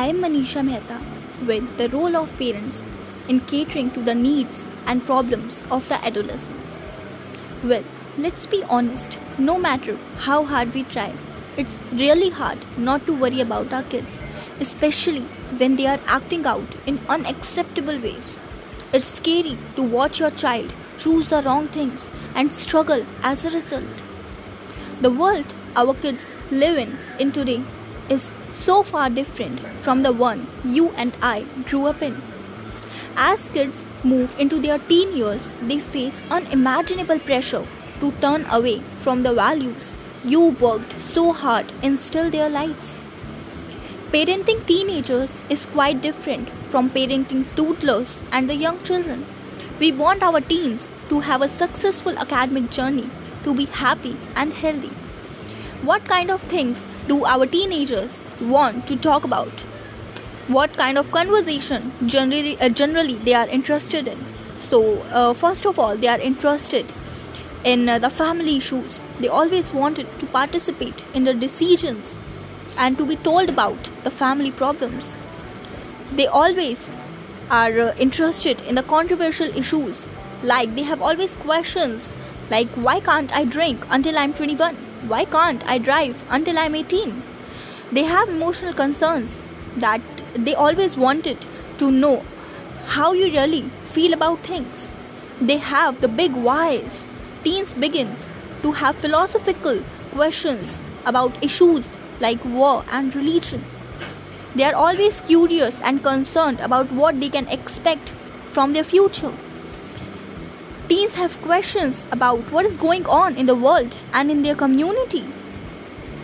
I am Manisha Mehta with the role of parents in catering to the needs and problems of the adolescents. Well, let's be honest, no matter how hard we try, it's really hard not to worry about our kids, especially when they are acting out in unacceptable ways. It's scary to watch your child choose the wrong things and struggle as a result. The world our kids live in, in today is so far different from the one you and I grew up in. As kids move into their teen years, they face unimaginable pressure to turn away from the values you worked so hard instill their lives. Parenting teenagers is quite different from parenting toddlers and the young children. We want our teens to have a successful academic journey, to be happy and healthy. What kind of things do our teenagers want to talk about? What kind of conversation generally, uh, generally they are interested in? So, uh, first of all, they are interested in uh, the family issues. They always wanted to participate in the decisions and to be told about the family problems. They always are uh, interested in the controversial issues, like they have always questions like, why can't I drink until I'm 21? Why can't I drive until I'm 18? They have emotional concerns that they always wanted to know how you really feel about things. They have the big whys. Teens begins to have philosophical questions about issues like war and religion. They are always curious and concerned about what they can expect from their future. Teens have questions about what is going on in the world and in their community.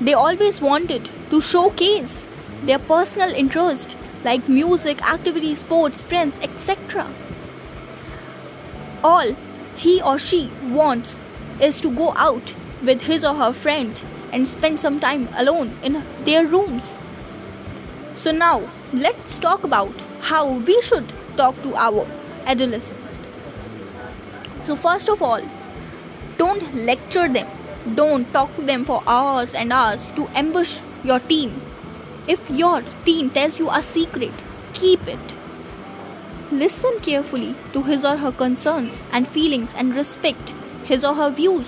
They always wanted to showcase their personal interest like music, activities, sports, friends, etc. All he or she wants is to go out with his or her friend and spend some time alone in their rooms. So, now let's talk about how we should talk to our adolescents. So, first of all, don't lecture them don't talk to them for hours and hours to ambush your teen. If your teen tells you a secret, keep it. Listen carefully to his or her concerns and feelings and respect his or her views.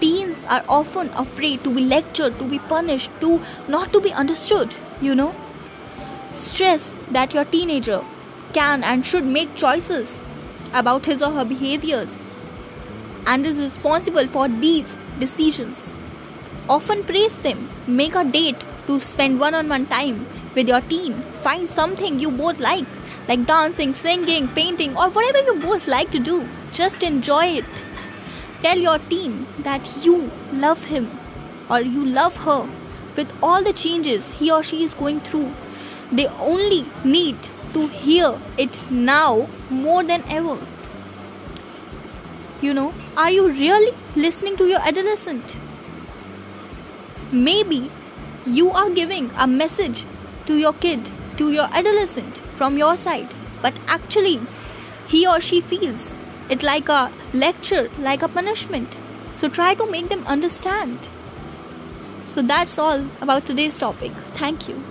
Teens are often afraid to be lectured, to be punished, to not to be understood, you know. Stress that your teenager can and should make choices about his or her behaviors and is responsible for these decisions. Often praise them, make a date to spend one on one time with your team. Find something you both like, like dancing, singing, painting, or whatever you both like to do. Just enjoy it. Tell your team that you love him or you love her with all the changes he or she is going through. They only need to hear it now more than ever. You know, are you really listening to your adolescent? Maybe you are giving a message to your kid, to your adolescent from your side, but actually he or she feels it like a lecture, like a punishment. So try to make them understand. So that's all about today's topic. Thank you.